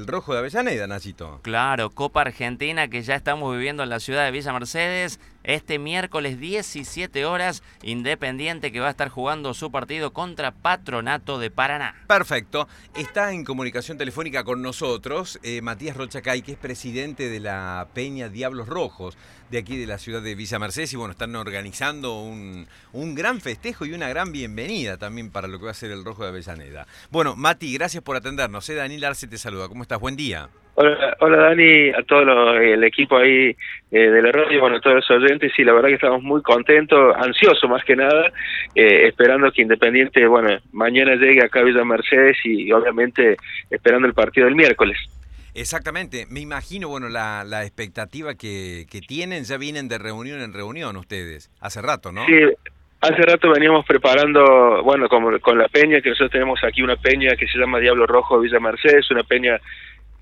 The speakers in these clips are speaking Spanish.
el rojo de Avellaneda, Nachito. Claro, Copa Argentina que ya estamos viviendo en la ciudad de Villa Mercedes. Este miércoles 17 horas, Independiente que va a estar jugando su partido contra Patronato de Paraná. Perfecto. Está en comunicación telefónica con nosotros eh, Matías Rochacay, que es presidente de la Peña Diablos Rojos de aquí de la ciudad de Villa Mercedes. Y bueno, están organizando un, un gran festejo y una gran bienvenida también para lo que va a ser el Rojo de Avellaneda. Bueno, Mati, gracias por atendernos. Eh, Daniel Arce te saluda. ¿Cómo estás? Buen día. Hola, hola Dani, a todo el equipo ahí eh, de la radio, bueno, a todos los oyentes, y la verdad que estamos muy contentos, ansiosos más que nada, eh, esperando que Independiente, bueno, mañana llegue acá a Villa Mercedes y, obviamente esperando el partido del miércoles. Exactamente, me imagino, bueno, la, la expectativa que, que tienen, ya vienen de reunión en reunión ustedes, hace rato, ¿no? Sí, Hace rato veníamos preparando, bueno, con, con, la peña, que nosotros tenemos aquí una peña que se llama Diablo Rojo Villa Mercedes, una peña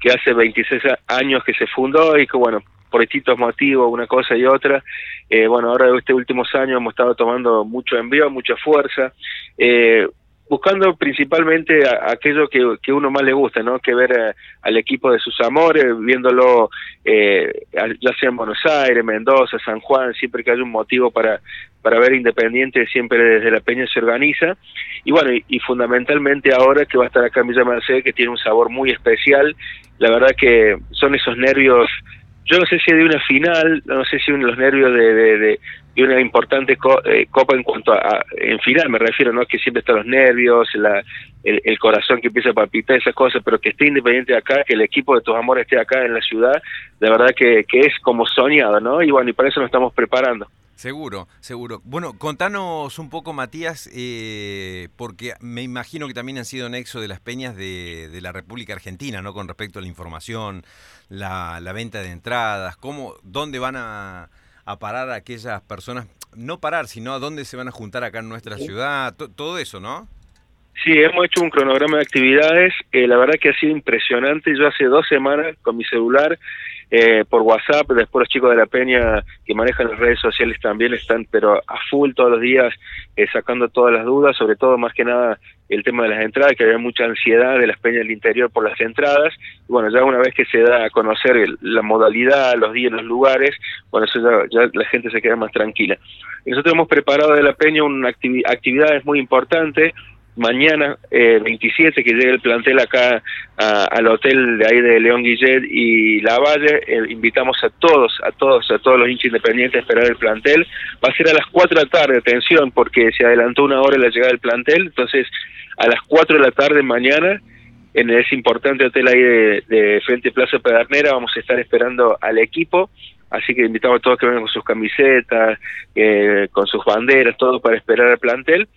que hace 26 años que se fundó y que, bueno, por distintos motivos, una cosa y otra, eh, bueno, ahora estos últimos años hemos estado tomando mucho envío, mucha fuerza, eh, buscando principalmente aquello que, que, uno más le gusta, ¿no? Que ver eh, al equipo de sus amores, viéndolo eh, ya sea en Buenos Aires, Mendoza, San Juan, siempre que hay un motivo para, para ver Independiente, siempre desde la Peña se organiza. Y bueno, y, fundamentalmente ahora que va a estar acá en Villa Mercedes, que tiene un sabor muy especial, la verdad que son esos nervios yo no sé si de una final, no sé si los nervios de, de, de una importante eh, copa en cuanto a, en final me refiero no que siempre están los nervios la, el, corazón que empieza a palpitar esas cosas pero que esté independiente acá que el equipo de tus amores esté acá en la ciudad la verdad que, que es como soñado no y bueno y para eso nos estamos preparando Seguro, seguro. Bueno, contanos un poco, Matías, eh, porque me imagino que también han sido nexo de las peñas de, de la República Argentina, ¿no? Con respecto a la información, la, la venta de entradas, cómo, dónde van a, a parar aquellas personas, no parar, sino a dónde se van a juntar acá en nuestra ciudad, todo eso, ¿no? Sí, hemos hecho un cronograma de actividades, eh, la verdad que ha sido impresionante, yo hace dos semanas con mi celular, eh, por WhatsApp, después los chicos de la Peña que manejan las redes sociales también están, pero a full todos los días, eh, sacando todas las dudas, sobre todo más que nada el tema de las entradas, que había mucha ansiedad de las peñas del interior por las entradas. Y bueno, ya una vez que se da a conocer la modalidad, los días, los lugares, bueno, eso ya, la gente se queda más tranquila. Nosotros hemos preparado de la peña una actividad actividades muy importante mañana eh, 27 que llegue el plantel acá al hotel de ahí de León Guillet y La Valle, eh, invitamos a todos, a todos, a todos los hinchas independientes a esperar el plantel. Va a ser a las 4 de la tarde, atención, porque se adelantó una hora la llegada del plantel, entonces a las 4 de la tarde mañana en ese importante hotel ahí de, Frente Plaza Pedernera vamos a estar esperando al equipo así que invitamos a todos que vengan con sus camisetas, eh, con sus banderas, todo para esperar al plantel.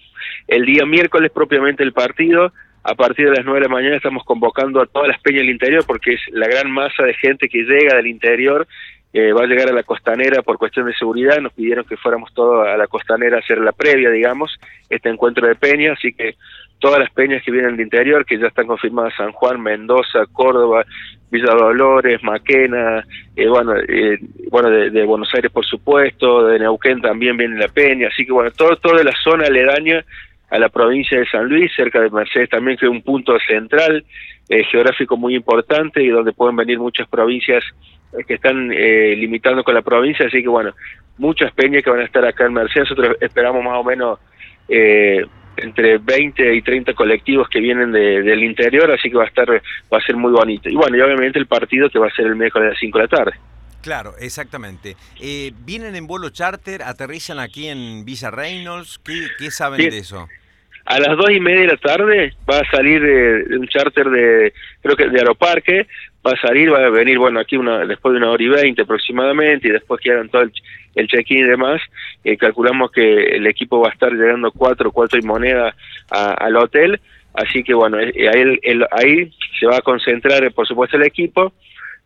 El día miércoles propiamente el partido, a partir de las 9 de la mañana estamos convocando a todas las peñas del interior porque es la gran masa de gente que llega del interior eh, va a llegar a la costanera por cuestión de seguridad, nos pidieron que fuéramos todos a la costanera a hacer la previa, digamos, este encuentro de peñas, así que todas las peñas que vienen del interior, que ya están confirmadas San Juan, Mendoza, Córdoba, Villa Dolores, Maquena, eh, bueno, eh, bueno de, Buenos Aires por supuesto, de Neuquén también viene la peña, así que bueno, todo, toda la zona aledaña a la provincia de San Luis, cerca de Mercedes también, que es un punto central eh, geográfico muy importante y donde pueden venir muchas provincias eh, que están eh, limitando con la provincia, así que bueno, muchas peñas que van a estar acá en Mercedes, nosotros esperamos más o menos eh, entre 20 y 30 colectivos que vienen de, del interior, así que va a estar va a ser muy bonito. Y bueno, y obviamente el partido que va a ser el miércoles a las 5 de la tarde. Claro, exactamente. Eh, ¿Vienen en vuelo charter, aterrizan aquí en Villa Reynolds? ¿Qué, qué saben de eso? A las dos y media de la tarde va a salir de, un charter de, creo que de Aeroparque, va a salir, va a venir, bueno, aquí una, después de una hora y veinte aproximadamente, y después que hagan todo el, check-in y demás, eh, calculamos que el equipo va a estar llegando cuatro, cuatro y moneda al hotel, así que bueno, eh, ahí, ahí se va a concentrar, por supuesto, el equipo,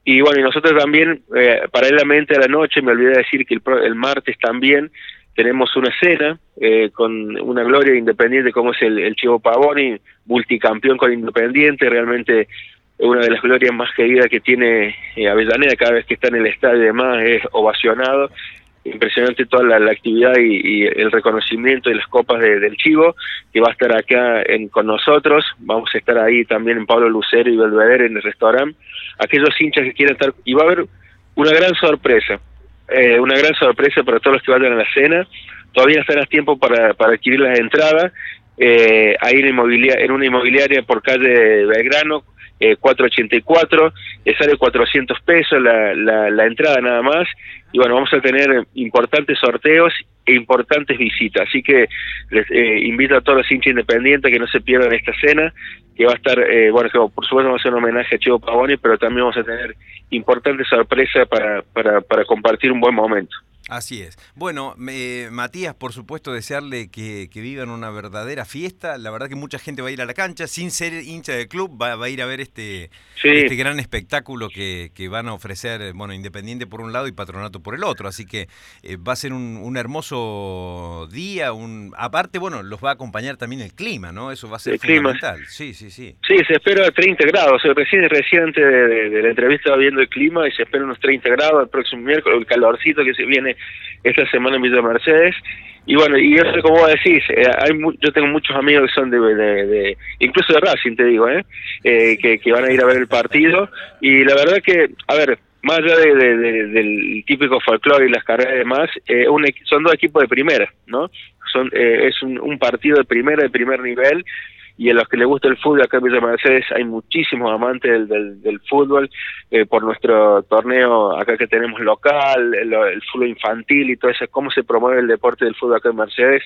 y bueno, y nosotros también, eh, paralelamente a la noche, me olvidé de decir que el, el martes también tenemos una cena eh, con una gloria independiente como es el, el Chivo Pavoni, multicampeón con Independiente, realmente una de las glorias más queridas que tiene eh, Avellaneda, cada vez que está en el estadio y demás es ovacionado, impresionante toda la, actividad y, el reconocimiento de las copas del Chivo, que va a estar acá en, con nosotros, vamos a estar ahí también en Pablo Lucero y Belvedere en el restaurante, aquellos hinchas que quieran estar, y va a haber una gran sorpresa, eh, una gran sorpresa para todos los que vayan a la cena, todavía están a tiempo para, para adquirir las entradas, eh, ahí en, en una inmobiliaria por calle Belgrano, eh, 484, eh, sale 400 pesos la, la, la, entrada nada más, y bueno, vamos a tener importantes sorteos e importantes visitas, así que les eh, invito a todos los hinchas independientes que no se pierdan esta cena, que va a estar, eh, bueno, que por supuesto vamos a hacer un homenaje a Chivo Pavoni, pero también vamos a tener importantes sorpresas para, para, para compartir un buen momento. Así es. Bueno, Matías, por supuesto, desearle que, vivan una verdadera fiesta. La verdad que mucha gente va a ir a la cancha, sin ser hincha del club, va, a ir a ver este, este gran espectáculo que, van a ofrecer, bueno, Independiente por un lado y Patronato por el otro. Así que eh, va a ser un, hermoso día. Un, aparte, bueno, los va a acompañar también el clima, ¿no? Eso va a ser fundamental. Sí, sí, sí. Sí, se espera 30 grados. Recién, recién antes de, de la entrevista viendo el clima y se espera unos 30 grados el próximo miércoles, el calorcito que se viene esta semana en Villa Mercedes. Y bueno, y eso como vos decís, eh, hay yo tengo muchos amigos que son de, de, incluso de Racing, te digo, ¿eh? eh que, que, van a ir a ver el partido. Y la verdad que, a ver, más allá de, del típico folclore y las carreras y demás, eh, un, son dos equipos de primera, ¿no? Son, eh, es un, un partido de primera, de primer nivel, y a los que les gusta el fútbol acá en Villa Mercedes hay muchísimos amantes del, del, fútbol eh, por nuestro torneo acá que tenemos local, el, fútbol infantil y todo eso, cómo se promueve el deporte del fútbol acá en Mercedes,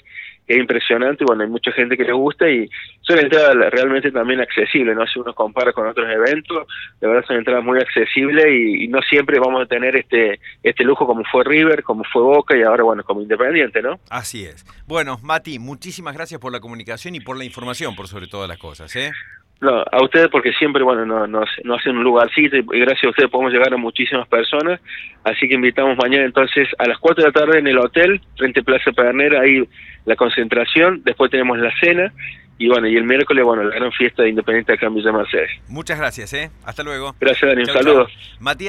es impresionante, bueno, hay mucha gente que les gusta y son entradas realmente también accesibles, ¿no? Si uno compara con otros eventos, de verdad son entradas muy accesibles y, no siempre vamos a tener este este lujo como fue River, como fue Boca y ahora, bueno, como Independiente, ¿no? Así es. Bueno, Mati, muchísimas gracias por la comunicación y por la información, por sobre todas las cosas, ¿eh? No, a ustedes porque siempre, bueno, nos, no hacen un lugarcito y gracias a ustedes podemos llegar a muchísimas personas. Así que invitamos mañana entonces a las 4 de la tarde en el hotel, frente a Plaza Pedernera, ahí la concentración, después tenemos la cena y bueno, y el miércoles, bueno, la gran fiesta de Independiente acá en Villa Mercedes. Muchas gracias, ¿eh? Hasta luego. Gracias, Dani. Un saludo. Matías.